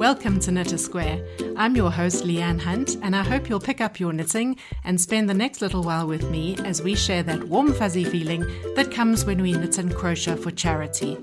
Welcome to Knit a Square. I'm your host, Leanne Hunt, and I hope you'll pick up your knitting and spend the next little while with me as we share that warm, fuzzy feeling that comes when we knit and crochet for charity.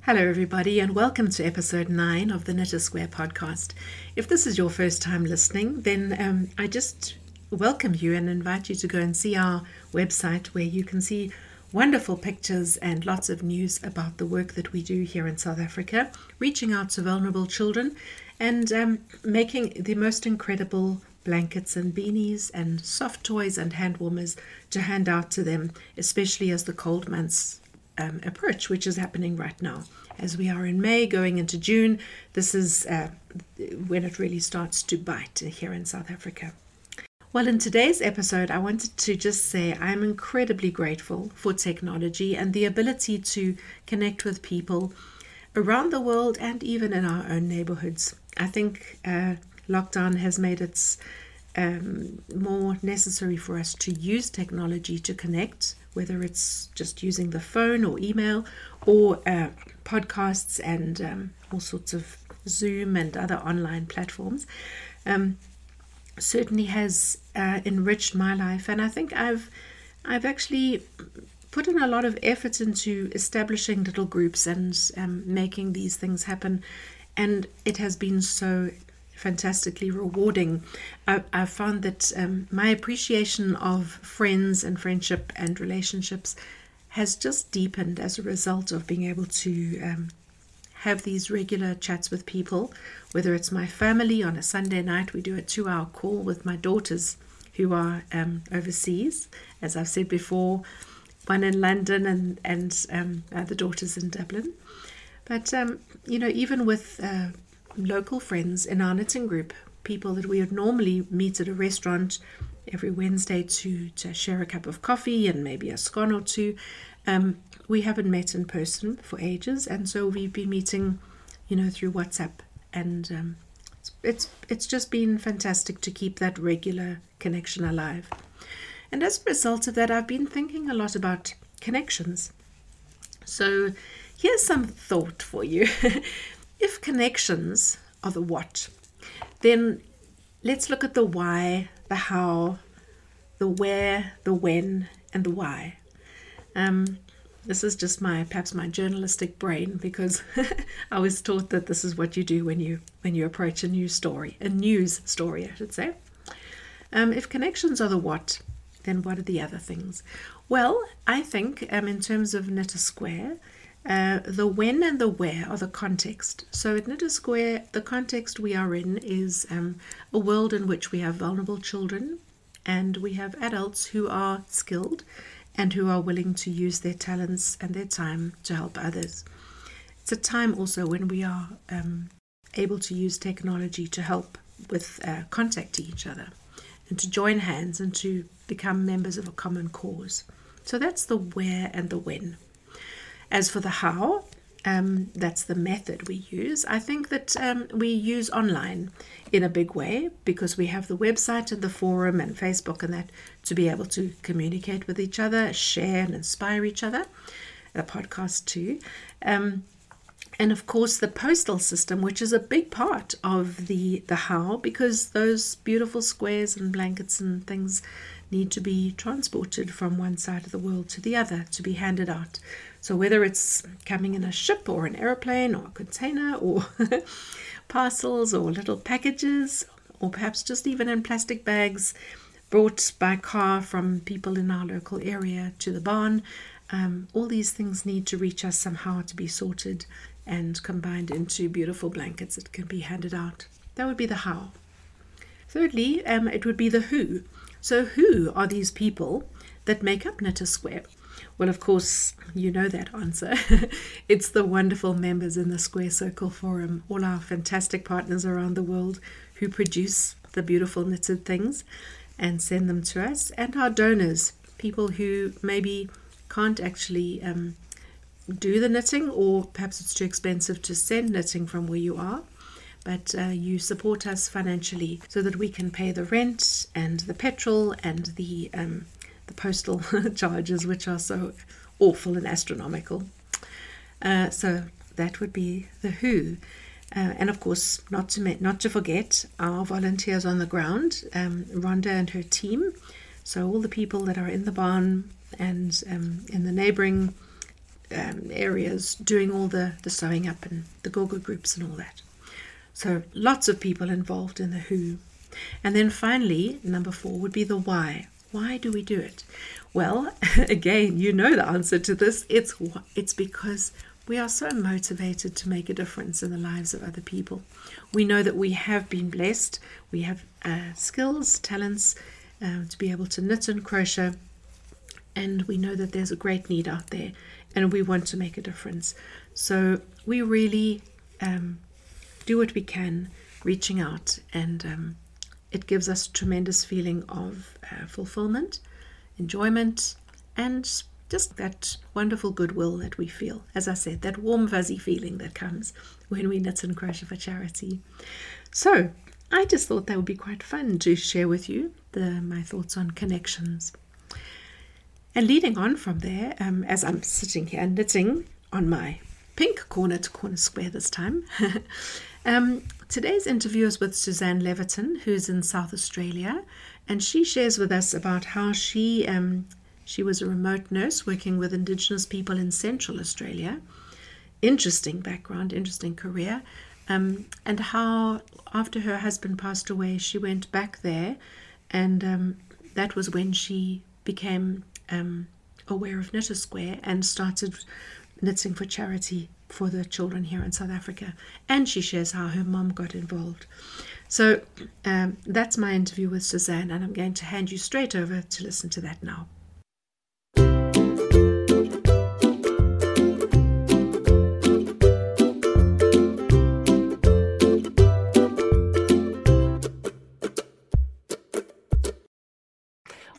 Hello, everybody, and welcome to episode 9 of the Knit a Square podcast. If this is your first time listening, then um, I just welcome you and invite you to go and see our website where you can see wonderful pictures and lots of news about the work that we do here in South Africa, reaching out to vulnerable children and um, making the most incredible blankets and beanies and soft toys and hand warmers to hand out to them, especially as the cold months um, approach, which is happening right now. As we are in May going into June, this is uh, when it really starts to bite here in South Africa. Well, in today's episode, I wanted to just say I'm incredibly grateful for technology and the ability to connect with people around the world and even in our own neighborhoods. I think uh, lockdown has made it um, more necessary for us to use technology to connect, whether it's just using the phone or email or uh, podcasts and um, all sorts of Zoom and other online platforms. Um, certainly has uh, enriched my life, and I think I've I've actually put in a lot of effort into establishing little groups and um, making these things happen, and it has been so fantastically rewarding. I, I found that um, my appreciation of friends and friendship and relationships has just deepened as a result of being able to um, have these regular chats with people, whether it's my family on a Sunday night, we do a two hour call with my daughters who are um, overseas, as I've said before, one in London and, and um, the daughters in Dublin. But, um, you know, even with uh, local friends in our knitting group, people that we would normally meet at a restaurant every Wednesday to, to share a cup of coffee and maybe a scone or two, um, we haven't met in person for ages, and so we've been meeting, you know, through WhatsApp, and um, it's, it's it's just been fantastic to keep that regular connection alive. And as a result of that, I've been thinking a lot about connections. So here's some thought for you. if connections are the what, then let's look at the why, the how, the where, the when, and the why. Um, this is just my perhaps my journalistic brain because I was taught that this is what you do when you when you approach a news story, a news story, I should say. Um, if connections are the what, then what are the other things? Well, I think um, in terms of Knit a Square, uh, the when and the where are the context. So at Knit a Square, the context we are in is um, a world in which we have vulnerable children and we have adults who are skilled and who are willing to use their talents and their time to help others. It's a time also when we are um, able to use technology to help with uh, contact to each other and to join hands and to become members of a common cause. So that's the where and the when. As for the how, um, that's the method we use. I think that um, we use online in a big way because we have the website and the forum and Facebook and that to be able to communicate with each other, share and inspire each other. The podcast too. Um, and of course the postal system which is a big part of the the how because those beautiful squares and blankets and things need to be transported from one side of the world to the other to be handed out so whether it's coming in a ship or an aeroplane or a container or parcels or little packages or perhaps just even in plastic bags brought by car from people in our local area to the barn, um, all these things need to reach us somehow to be sorted and combined into beautiful blankets that can be handed out. That would be the how. Thirdly, um, it would be the who. So, who are these people that make up Knit a Square? Well, of course, you know that answer. it's the wonderful members in the Square Circle Forum, all our fantastic partners around the world who produce the beautiful knitted things and send them to us, and our donors, people who maybe can't actually um, do the knitting, or perhaps it's too expensive to send knitting from where you are. But uh, you support us financially so that we can pay the rent and the petrol and the um, the postal charges, which are so awful and astronomical. Uh, so that would be the WHO. Uh, and of course, not to not to forget our volunteers on the ground, um, Rhonda and her team. So all the people that are in the barn and um, in the neighbouring um, areas doing all the, the sewing up and the Gogo groups and all that. So lots of people involved in the who. And then finally, number four would be the why. Why do we do it? Well, again, you know the answer to this. It's it's because we are so motivated to make a difference in the lives of other people. We know that we have been blessed. We have uh, skills, talents uh, to be able to knit and crochet, and we know that there's a great need out there, and we want to make a difference. So we really um, do what we can, reaching out, and um, it gives us tremendous feeling of uh, fulfillment, enjoyment, and just that wonderful goodwill that we feel. As I said, that warm, fuzzy feeling that comes when we knit and crochet for charity. So, I just thought that would be quite fun to share with you the, my thoughts on connections. And leading on from there, um, as I'm sitting here knitting on my pink corner to corner square this time, um, today's interview is with Suzanne Leviton, who's in South Australia, and she shares with us about how she um, she was a remote nurse working with Indigenous people in Central Australia. Interesting background, interesting career. Um, and how, after her husband passed away, she went back there, and um, that was when she became um, aware of Knit a Square and started knitting for charity for the children here in South Africa. And she shares how her mom got involved. So um, that's my interview with Suzanne, and I'm going to hand you straight over to listen to that now.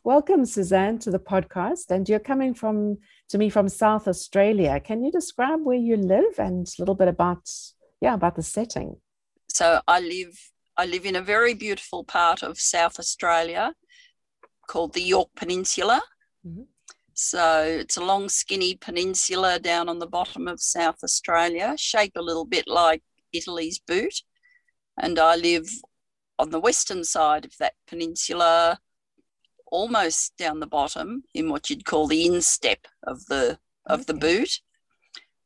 Welcome, Suzanne, to the podcast. And you're coming from to me from South Australia. Can you describe where you live and a little bit about yeah about the setting? So I live I live in a very beautiful part of South Australia called the Yorke Peninsula. Mm-hmm. So it's a long, skinny peninsula down on the bottom of South Australia, shaped a little bit like Italy's boot. And I live on the western side of that peninsula, almost down the bottom in what you'd call the instep of the of okay. the boot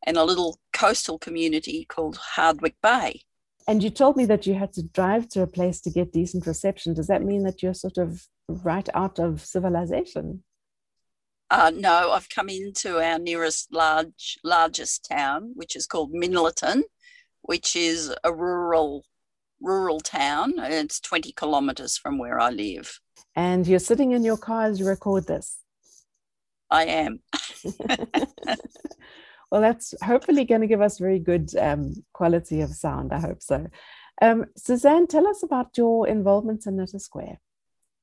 and a little coastal community called Hardwicke Bay. And you told me that you had to drive to a place to get decent reception. Does that mean that you're sort of right out of civilization? Uh, no, I've come into our nearest large largest town, which is called Minlaton, which is a rural rural town, and it's 20 kilometres from where I live and you're sitting in your car as you record this. I am. well, that's hopefully going to give us very good um, quality of sound. I hope so. Um, Suzanne, tell us about your involvement in Knit a Square.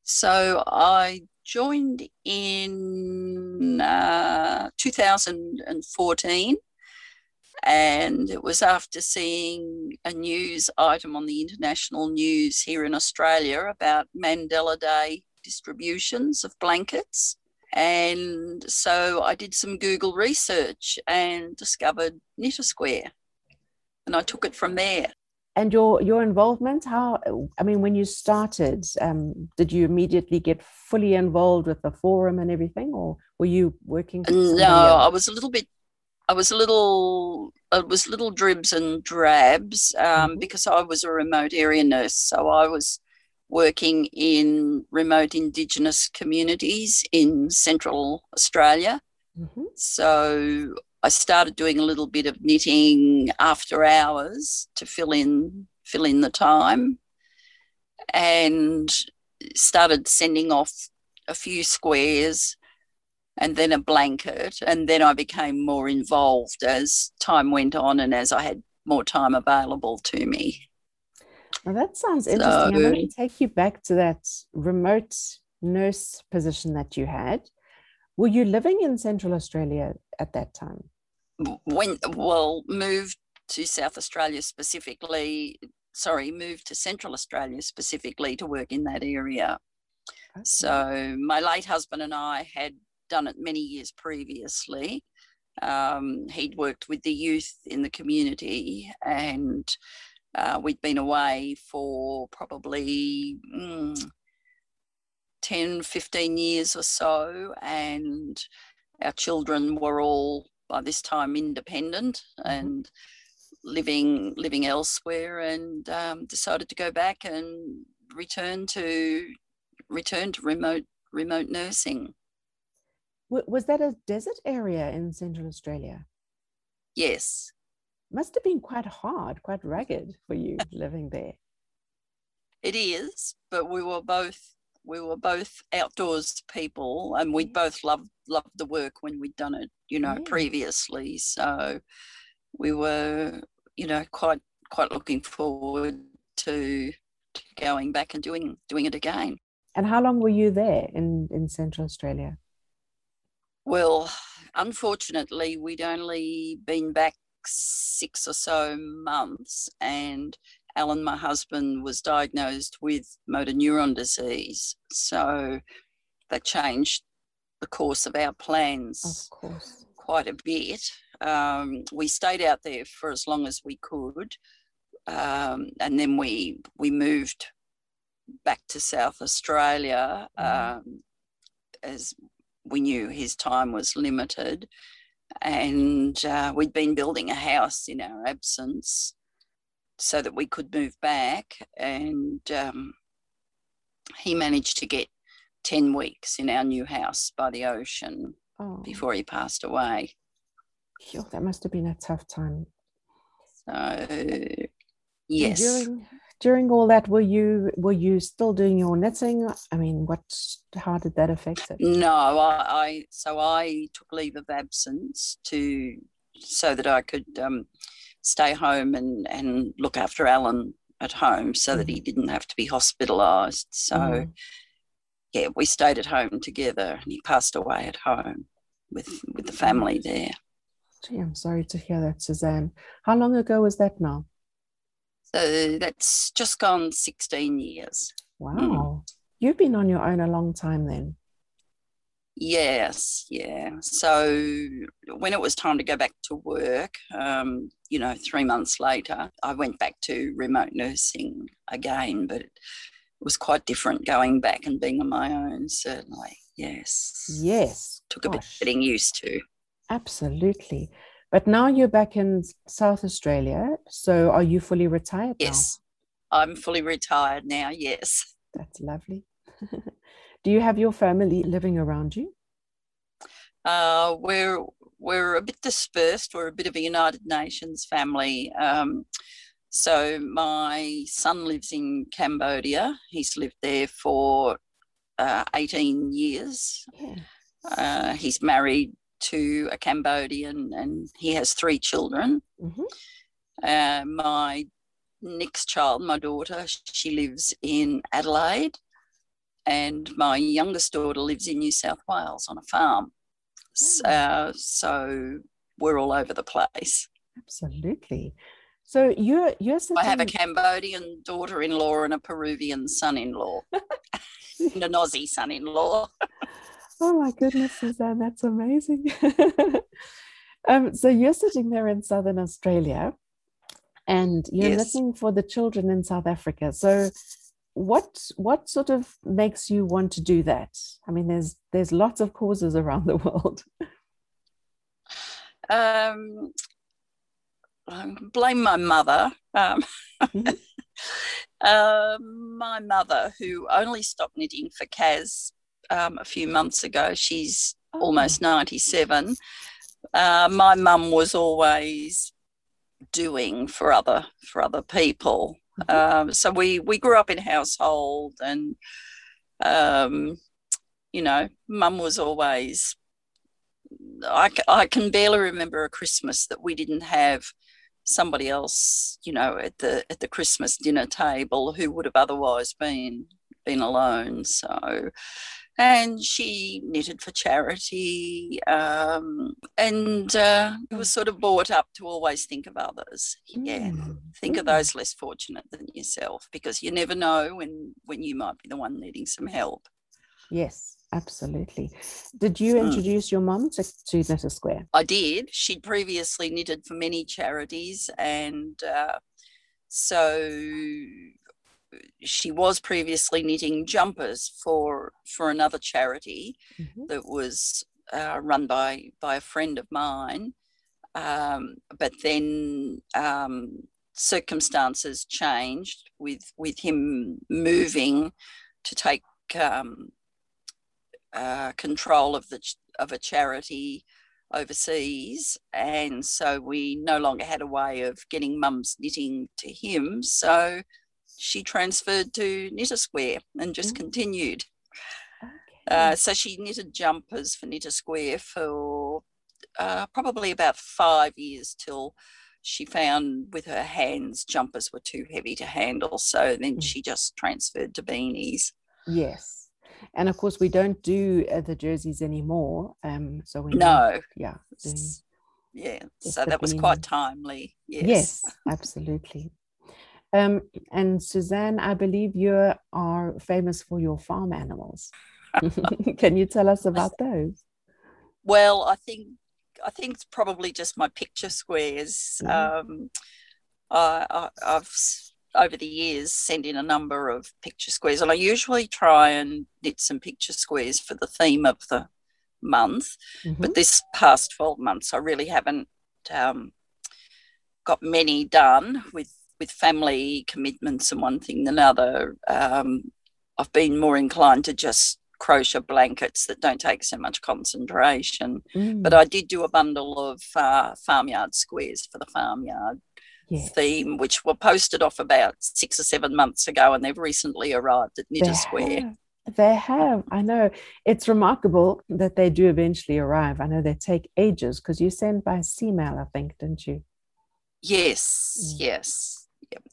So I joined in uh, 2014 and it was after seeing a news item on the international news here in Australia about Mandela Day distributions of blankets. And so I did some Google research and discovered Knit a Square. And I took it from there. And your your involvement, how I mean, when you started, um, did you immediately get fully involved with the forum and everything, or were you working? No, else? I was a little bit I was a little, it was little dribs and drabs um, mm-hmm. because I was a remote area nurse. So I was working in remote Indigenous communities in Central Australia. Mm-hmm. So I started doing a little bit of knitting after hours to fill in fill in the time, and started sending off a few squares and then a blanket. And then I became more involved as time went on and as I had more time available to me. Well, that sounds interesting. So, I want to take you back to that remote nurse position that you had. Were you living in Central Australia at that time? When well, moved to South Australia specifically. Sorry, moved to Central Australia specifically to work in that area. Okay. So my late husband and I had done it many years previously. Um, he'd worked with the youth in the community and uh, we'd been away for probably mm, 10, 15 years or so, and our children were all by this time independent mm-hmm. and living living elsewhere, and um, decided to go back and return to return to remote remote nursing. Was that a desert area in Central Australia? Yes. Must have been quite hard, quite rugged for you living there. It is, but we were both we were both outdoors people and we both loved loved the work when we'd done it, you know, yeah. previously. So we were, you know, quite quite looking forward to, to going back and doing doing it again. And how long were you there in, in Central Australia? Well, unfortunately, we'd only been back six or so months, and Alan, my husband, was diagnosed with motor neuron disease. So that changed the course of our plans of course. quite a bit. Um, we stayed out there for as long as we could, um, and then we we moved back to South Australia mm. um, as we knew his time was limited, and uh, we'd been building a house in our absence so that we could move back. And um, he managed to get 10 weeks in our new house by the ocean oh. before he passed away. Oh, that must have been a tough time. So, yes. During, during all that, were you were you still doing your knitting? I mean, what? How did that affect it? No, I, I so I took leave of absence to so that I could um, stay home and, and look after Alan at home so that he mm. didn't have to be hospitalised. So, mm. yeah, we stayed at home together and he passed away at home with, with the family there. Gee, I'm sorry to hear that, Suzanne. How long ago was that now? So that's just gone 16 years. Wow. Mm. You've been on your own a long time then. Yes, yeah. So when it was time to go back to work, um, you know, three months later, I went back to remote nursing again, but it was quite different going back and being on my own, certainly. Yes. Yes. Took Gosh. a bit getting used to. Absolutely. But now you're back in South Australia. So are you fully retired yes. Now? I'm fully retired now, yes. That's lovely. Do you have your family living around you? Uh, we're we're a bit dispersed. We're a bit of a United Nations family. Um, so my son lives in Cambodia. He's lived there for uh, 18 years. Yeah. Uh, he's married to a Cambodian and he has three children. Mm-hmm. Uh, my next child, my daughter, she lives in Adelaide and my youngest daughter lives in New South Wales on a farm. Oh. Uh, so we're all over the place. Absolutely. So you're you're sitting... I have a Cambodian daughter-in-law and a Peruvian son-in-law, and an Aussie son-in-law. oh my goodness, Suzanne, that's amazing. um, so you're sitting there in Southern Australia, and you're yes. looking for the children in South Africa. So what what sort of makes you want to do that i mean there's there's lots of causes around the world um blame my mother um, mm-hmm. uh, my mother who only stopped knitting for KAS um, a few months ago she's oh. almost 97 uh, my mum was always doing for other for other people um, so we we grew up in household, and um, you know, mum was always. I, I can barely remember a Christmas that we didn't have somebody else, you know, at the at the Christmas dinner table who would have otherwise been been alone. So, and she knitted for charity um, and uh, was sort of brought up to always think of others yeah mm. think mm. of those less fortunate than yourself because you never know when when you might be the one needing some help Yes, absolutely. Did you Hmm. introduce your mum to, to Knit a Square? I did. She'd previously knitted for many charities, and uh, so she was previously knitting jumpers for for another charity Mhm. that was uh, run by by a friend of mine. Um, but then um, circumstances changed with with him moving to take um, uh, control of the ch- of a charity overseas, and so we no longer had a way of getting mum's knitting to him. So she transferred to Knit a Square and just Mm. continued. Okay. Uh, so she knitted jumpers for Knit a Square for uh, probably about five years till she found with her hands jumpers were too heavy to handle. So then Mm. she just transferred to beanies. yes. And of course, we don't do uh, the jerseys anymore. Um, so we No, yeah, yeah. So that was quite timely. Yes. yes, absolutely. Um, and Suzanne, I believe you are famous for your farm animals. Can you tell us about those? Well, I think I think it's probably just my picture squares. Mhm. Um, I, I, I've over the years sent in a number of picture squares, and I usually try and knit some picture squares for the theme of the month. Mhm. But this past twelve months, I really haven't um, got many done with with family commitments and one thing and another. Um, I've been more inclined to just crochet blankets that don't take so much concentration. Mm, But I did do a bundle of uh, farmyard squares for the farmyard theme, which were posted off about six or seven months ago, and they've recently arrived at Knit a Square. have. They have. I know. It's remarkable that they do eventually arrive. I know they take ages because you send by sea mail, I think, didn't you? Yes, Mm. yes.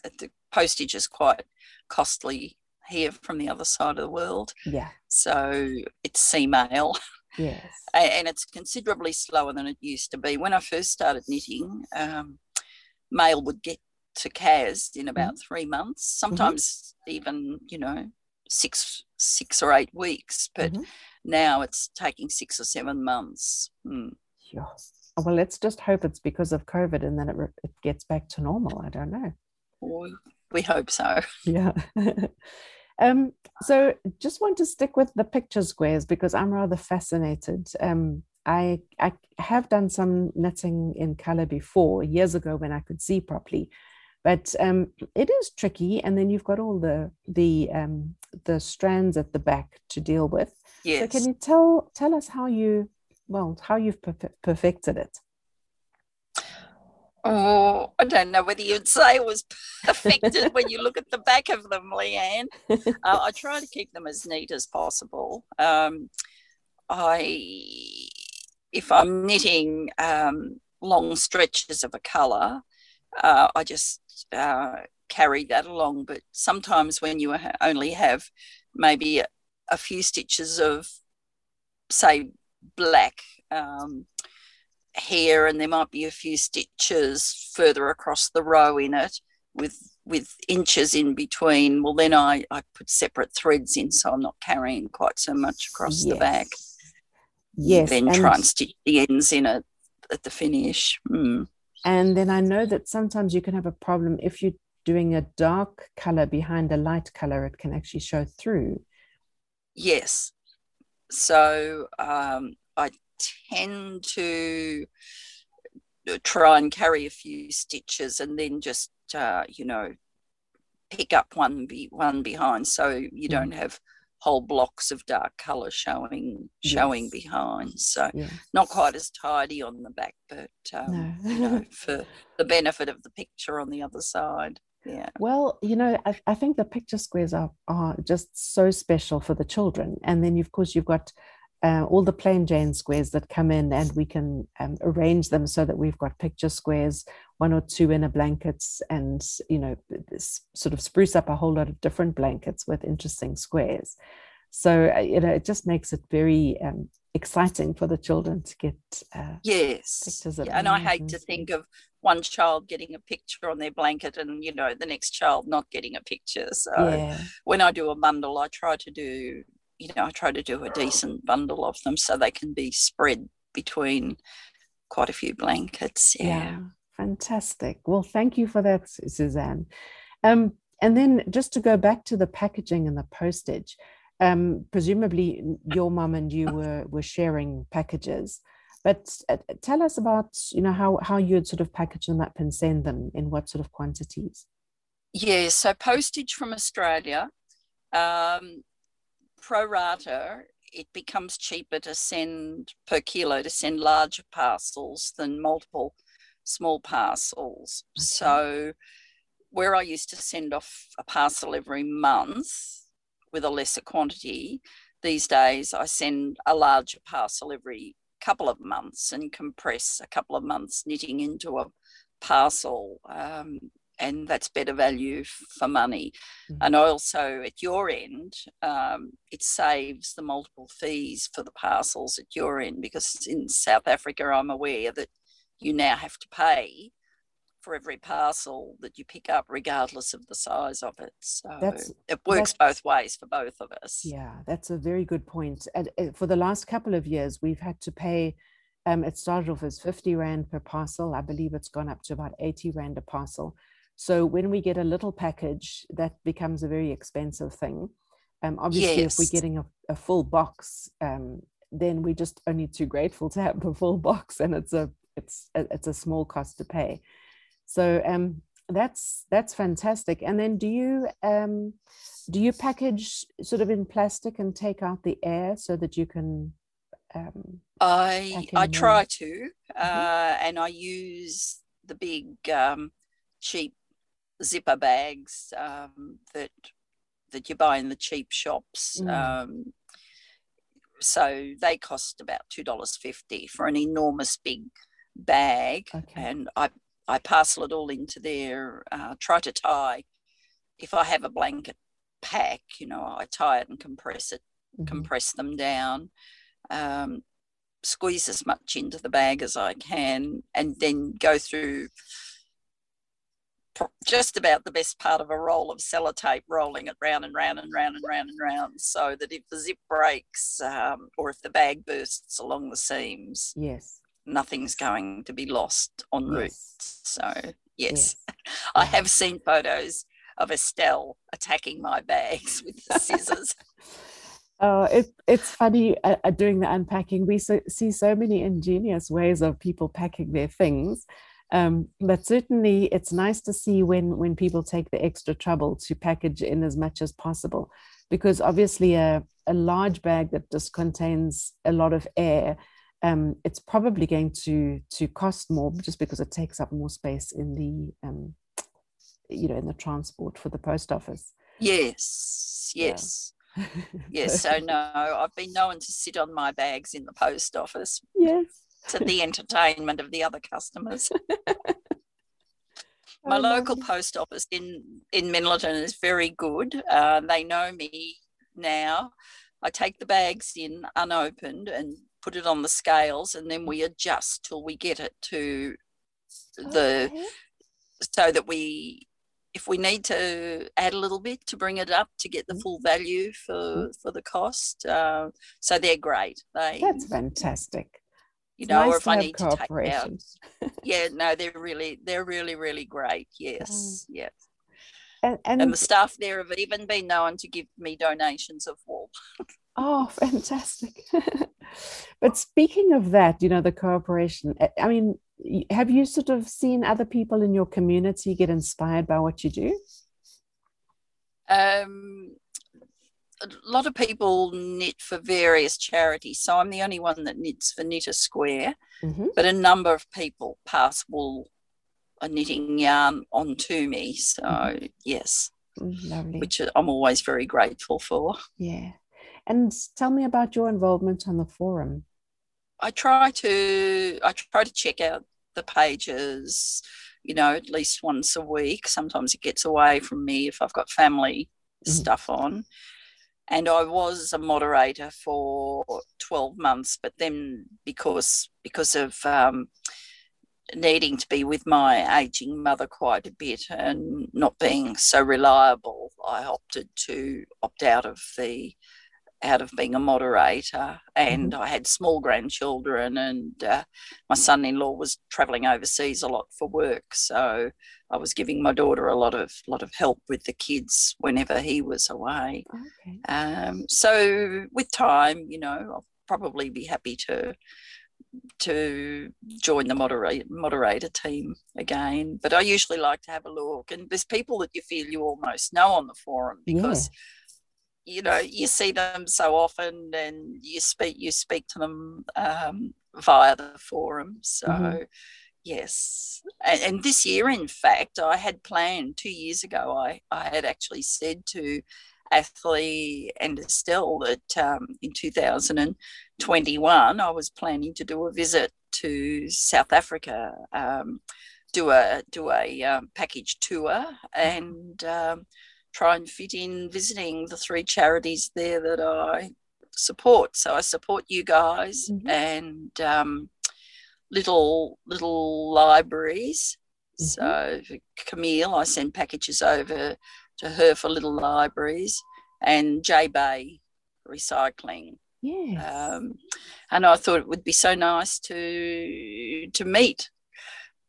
The postage is quite costly here from the other side of the world, Yeah. so it's sea mail. Yes. and it's considerably slower than it used to be. When I first started knitting, um, mail would get to KAS in about three months, sometimes even you know six six or eight weeks. But Mhm. now it's taking six or seven months. Mm. Oh, Well, let's just hope it's because of COVID and then it, re- it gets back to normal. I don't know. We, we hope so. Yeah. um, so just want to stick with the picture squares because I'm rather fascinated. Um, I I have done some knitting in color before years ago when I could see properly, but um, it is tricky. And then you've got all the the um, the strands at the back to deal with. Yes. So can you tell tell us how you well how you've perfe- perfected it? Oh, I don't know whether you'd say it was perfected when you look at the back of them, Leanne. Uh, I try to keep them as neat as possible. Um, I, if I'm knitting um, long stretches of a colour, uh, I just uh, carry that along. But sometimes when you only have maybe a, a few stitches of, say, black um, hair, and there might be a few stitches further across the row in it with with inches in between. Well, then I, I put separate threads in, so I'm not carrying quite so much across the back. Yes. Then and- try and stitch the ends in it at the finish. Mm. And then I know that sometimes you can have a problem if you're doing a dark color behind a light color, it can actually show through. Yes. So um, I tend to uh, try and carry a few stitches and then just, uh, you know, pick up one be one behind so you Mm. don't have whole blocks of dark color showing showing Yes. behind. So Yeah. not quite as tidy on the back, but um, No. you know, for the benefit of the picture on the other side. Yeah. Well, you know, I, I think the picture squares are, are just so special for the children. And then, of course, you've got uh, all the plain Jane squares that come in, and we can um, arrange them so that we've got picture squares, one or two inner blankets, and, you know, this sort of spruce up a whole lot of different blankets with interesting squares. So, uh, you know, it just makes it very um, exciting for the children to get. Uh, Yes. Pictures of Yeah, and I hate to think of one child getting a picture on their blanket and, you know, the next child not getting a picture. So yeah. when I do a bundle, I try to do, you know, I try to do a decent bundle of them so they can be spread between quite a few blankets. Yeah. yeah fantastic. Well, thank you for that, Suzanne. Um, and then just to go back to the packaging and the postage, um, presumably your mum and you were, were sharing packages. But uh, tell us about, you know, how, how you'd sort of package them up and send them in what sort of quantities. Yeah, so postage from Australia, um, pro rata, it becomes cheaper to send per kilo to send larger parcels than multiple small parcels. Okay. So where I used to send off a parcel every month with a lesser quantity, these days I send a larger parcel every couple of months and compress a couple of months knitting into a parcel. Um, and that's better value for money. Mm-hmm. And also at your end, um, it saves the multiple fees for the parcels at your end because in South Africa, I'm aware that you now have to pay for every parcel that you pick up, regardless of the size of it. So that's, it works both ways for both of us. Yeah, that's a very good point. And for the last couple of years, we've had to pay. Um, it started off as 50 Rand per parcel. I believe it's gone up to about 80 Rand a parcel. So when we get a little package, that becomes a very expensive thing. Um, obviously, yes. if we're getting a, a full box, um, then we're just only too grateful to have the full box, and it's a it's a, it's a small cost to pay. So um, that's that's fantastic. And then do you um, do you package sort of in plastic and take out the air so that you can? Um, I I try to, mm-hmm. uh, and I use the big um, cheap zipper bags um, that that you buy in the cheap shops. Mm. Um, so they cost about two dollars fifty for an enormous big bag, okay. and I I parcel it all into there. Uh, try to tie. If I have a blanket pack, you know, I tie it and compress it, mm-hmm. compress them down. Um, squeeze as much into the bag as I can, and then go through just about the best part of a roll of sellotape, rolling it round and round and round and round and round, so that if the zip breaks um, or if the bag bursts along the seams, yes, nothing's going to be lost en route. Yes. So yes, yes. I have seen photos of Estelle attacking my bags with the scissors. Oh, it, it's funny uh, uh, doing the unpacking. We so, see so many ingenious ways of people packing their things. Um, but certainly it's nice to see when when people take the extra trouble to package in as much as possible. Because obviously a, a large bag that just contains a lot of air um, it's probably going to to cost more just because it takes up more space in the um, you know in the transport for the post office. Yes yes yeah. yes. So no i've been known to sit on my bags in the post office. Yes to the entertainment of the other customers. My local post office in in Minlaton is very good. Uh, they know me now. I take the bags in unopened and put it on the scales, and then we adjust till we get it to the okay. so that we if we need to add a little bit to bring it up to get the mm. full value for mm. for the cost uh, so they're great they that's fantastic you know, nice or if I need to take out. yeah, no, they're really, they're really, really great. Yes, mm. yes. And, and, and, the staff there have even been known to give me donations of wool. oh, fantastic. but speaking of that, you know, the cooperation, I mean, have you sort of seen other people in your community get inspired by what you do? Um, a lot of people knit for various charities. So I'm the only one that knits for Knit a Square, mm-hmm. but a number of people pass wool, a knitting yarn on to me. So mm-hmm. yes, Lovely. which I'm always very grateful for. Yeah. And tell me about your involvement on the forum. I try to I try to check out the pages, you know, at least once a week. Sometimes it gets away from me if I've got family mm-hmm. stuff on and I was a moderator for 12 months, but then because because of um, needing to be with my aging mother quite a bit and not being so reliable, I opted to opt out of the out of being a moderator, and Mm-hmm. I had small grandchildren, and uh, my son-in-law was traveling overseas a lot for work, so I was giving my daughter a lot of lot of help with the kids whenever he was away. Okay. Um, so with time, you know, I'll probably be happy to to join the moderator moderator team again. But I usually like to have a look, and there's people that you feel you almost know on the forum because you know you see them so often, and you speak you speak to them um, via the forum. So. Mhm. Yes. And, and this year, in fact, I had planned two years ago, I, I had actually said to Athley and Estelle that um, in 2021, I was planning to do a visit to South Africa, um, do a do a um, package tour, and um, try and fit in visiting the three charities there that I support. So I support you guys Mhm. and um, little little libraries. Mhm. So for Camille, I send packages over to her for little libraries, and J Bay Recycling. Yes. Um, and I thought it would be so nice to to meet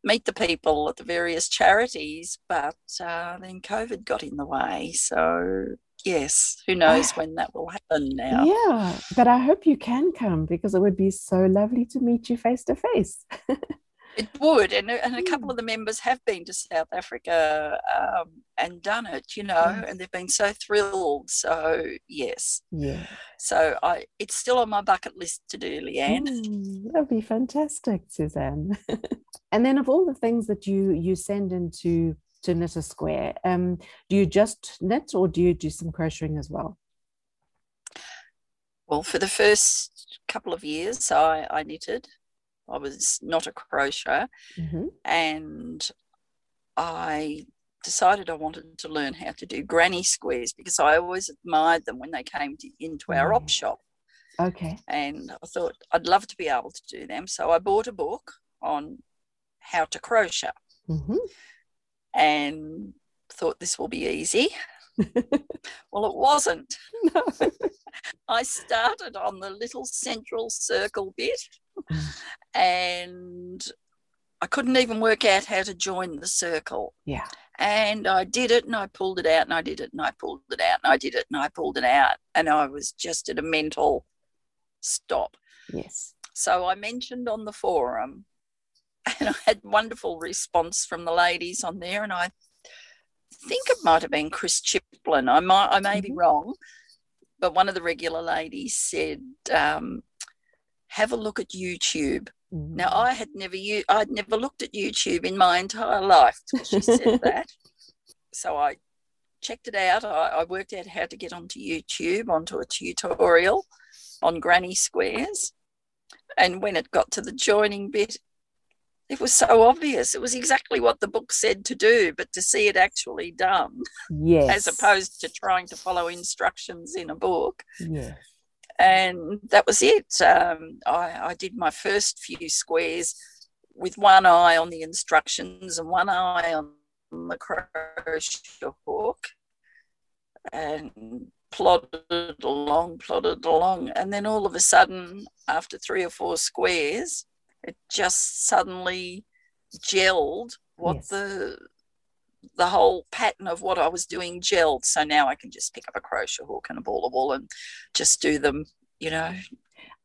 meet the people at the various charities, but uh, then COVID got in the way. So yes, who knows when that will happen now. Yeah, but I hope you can come because it would be so lovely to meet you face to face. It would, and, and a couple Mm. of the members have been to South Africa um, and done it, you know, Yes. and they've been so thrilled. So yes, Yeah. so I it's still on my bucket list to do, Leanne. Mm, that'd be fantastic, Suzanne. and then of all the things that you you send into to Knit a Square, um, do you just knit or do you do some crocheting as well? Well, for the first couple of years, I, I knitted. I was not a crocheter, Mhm. and I decided I wanted to learn how to do granny squares because I always admired them when they came to, into our op Mm. shop. Okay. and I thought I'd love to be able to do them. So I bought a book on how to crochet Mhm. and thought this will be easy. Well, it wasn't. No. I started on the little central circle bit and I couldn't even work out how to join the circle. Yeah. And I did it and I pulled it out and I did it and I pulled it out and I did it and I pulled it out. And I was just at a mental stop. Yes. So I mentioned on the forum, and I had wonderful response from the ladies on there, and I think it might have been Chris Chiplin. I might, I may be Mhm. wrong, but one of the regular ladies said, um, "Have a look at YouTube." Now Mm. I had never, u- I'd never looked at YouTube in my entire life till she said that. So I checked it out. I, I worked out how to get onto YouTube, onto a tutorial on granny squares. And when it got to the joining bit, it was so obvious. It was exactly what the book said to do, but to see it actually done, yes. as opposed to trying to follow instructions in a book. Yes. And that was it. Um, I, I did my first few squares with one eye on the instructions and one eye on the crochet hook and plodded along, plodded along. And then all of a sudden, after three or four squares, it just suddenly gelled what Yes. the the whole pattern of what I was doing gelled. So now I can just pick up a crochet hook and a ball of wool and just do them, you know,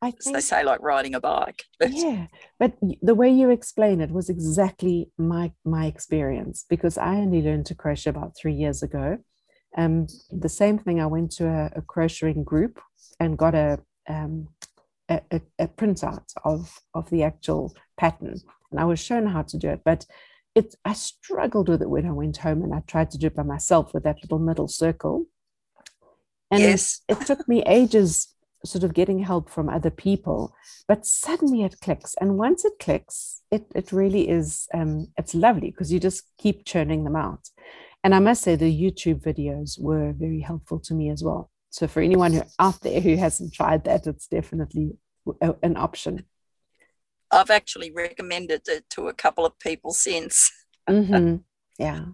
I as think they say, like riding a bike. But yeah but the way you explain it was exactly my my experience because i only learned to crochet about three years ago um the same thing i went to a, a crocheting group and got a um a, a, a printout of of the actual pattern. And i was shown how to do it but it i struggled with it when i went home and i tried to do it by myself with that little middle circle. And yes, it took me ages sort of getting help from other people but suddenly it clicks. And once it clicks it, it really is um, it's lovely because you just keep churning them out. And i must say the youtube videos were very helpful to me as well so for anyone who out there who hasn't tried that it's definitely an option I've actually recommended it to a couple of people since. Mhm. yeah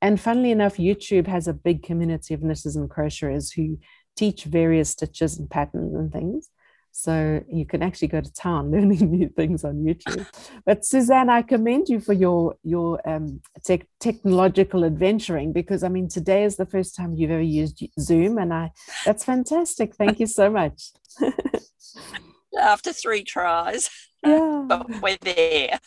and funnily enough youtube has a big community of knitters and crocheters who teach various stitches and patterns and things. So you can actually go to town learning new things on YouTube. But Suzanne, I commend you for your your um, tech, technological adventuring because I mean today is the first time you've ever used Zoom, and I that's fantastic. Thank you so much. After three tries, yeah, but we're there.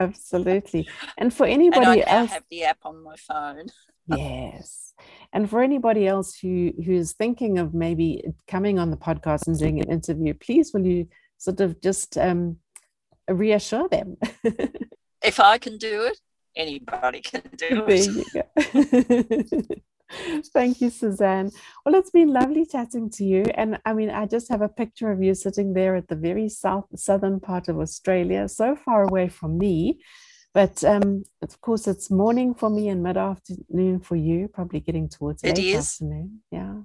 Absolutely. And for anybody and I else, have the app on my phone. Yes. And for anybody else who who's thinking of maybe coming on the podcast and doing an interview, please will you sort of just um, reassure them? if I can do it, anybody can do it. Thank you, Suzanne. Well, it's been lovely chatting to you. And I mean, I just have a picture of you sitting there at the very south southern part of Australia, so far away from me. But um, of course, it's morning for me and mid afternoon for you, probably getting towards it late is. afternoon. Yeah.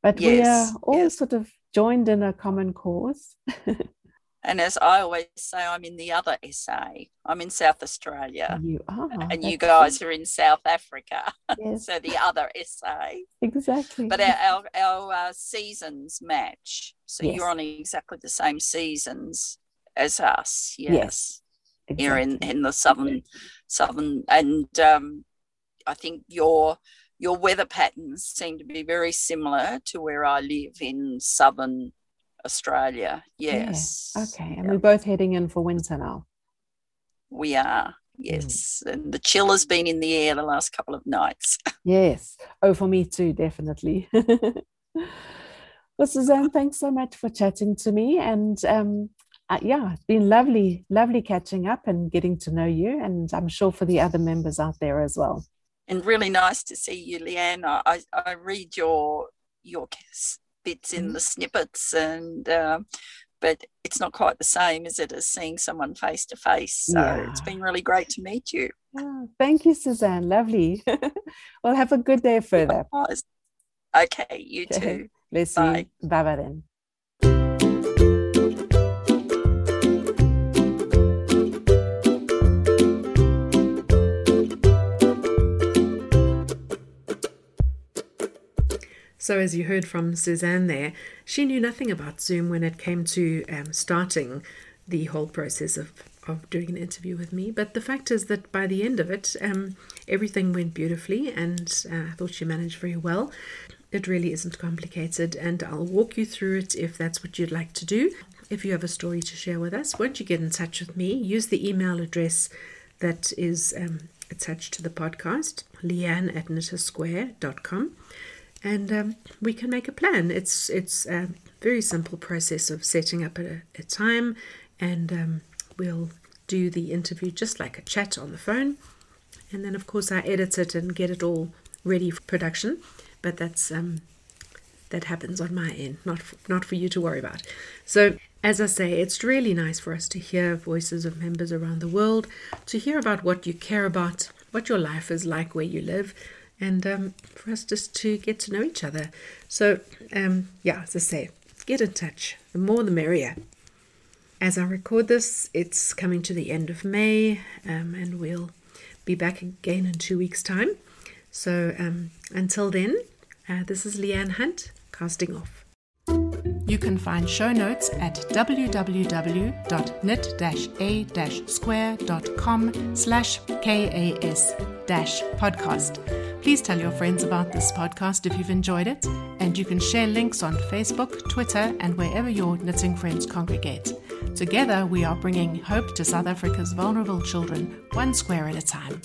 But yes, we are all yes. sort of joined in a common cause. and as I always say, I'm in the other SA. I'm in South Australia. You are. And you guys are in South Africa. Yes. so the other SA. Exactly. But our, our, our uh, seasons match. So Yes. you're on exactly the same seasons as us. Yes. Yes, Here in, exactly. in the southern, southern, and um, I think your your weather patterns seem to be very similar to where I live in southern Australia. Yeah, Yes. Okay. And Yeah. we're both heading in for winter now. We are. Yes. And the chill has been in the air the last couple of nights. Yes. Oh, for me too, definitely. well, Suzanne, thanks so much for chatting to me. And um, uh, yeah, it's been lovely, lovely catching up and getting to know you. And I'm sure for the other members out there as well. and really nice to see you, Leanne. I, I, read your your bits in Mhm. the snippets, and um, but it's not quite the same, is it, as seeing someone face to face? So it's been really great to meet you. Ah, thank you, Suzanne. Lovely. well, have a good day further. Okay, you Okay. too. Bless Bye. you. Bye bye then. So, as you heard from Suzanne there, she knew nothing about Zoom when it came to um, starting the whole process of, of doing an interview with me. But the fact is that by the end of it, um, everything went beautifully, and uh, I thought she managed very well. It really isn't complicated, and I'll walk you through it if that's what you'd like to do. If you have a story to share with us, won't you get in touch with me? Use the email address that is um, attached to the podcast, leanne at knitasquare.com and um, we can make a plan. It's it's a very simple process of setting up a, a time, and um, we'll do the interview just like a chat on the phone, and then of course I edit it and get it all ready for production. But that's um, that happens on my end, not for, not for you to worry about. So as I say, it's really nice for us to hear voices of members around the world, to hear about what you care about, what your life is like where you live, and um, for us just to get to know each other. So, um, yeah, as I say, get in touch. The more the merrier. As I record this, it's coming to the end of May, um, and we'll be back again in two weeks' time. So, um, until then, uh, this is Leanne Hunt, casting off. You can find show notes at www.knit-a-square.com slash kas-podcast. Please tell your friends about this podcast if you've enjoyed it, and you can share links on Facebook, Twitter, and wherever your knitting friends congregate. Together, we are bringing hope to South Africa's vulnerable children, one square at a time.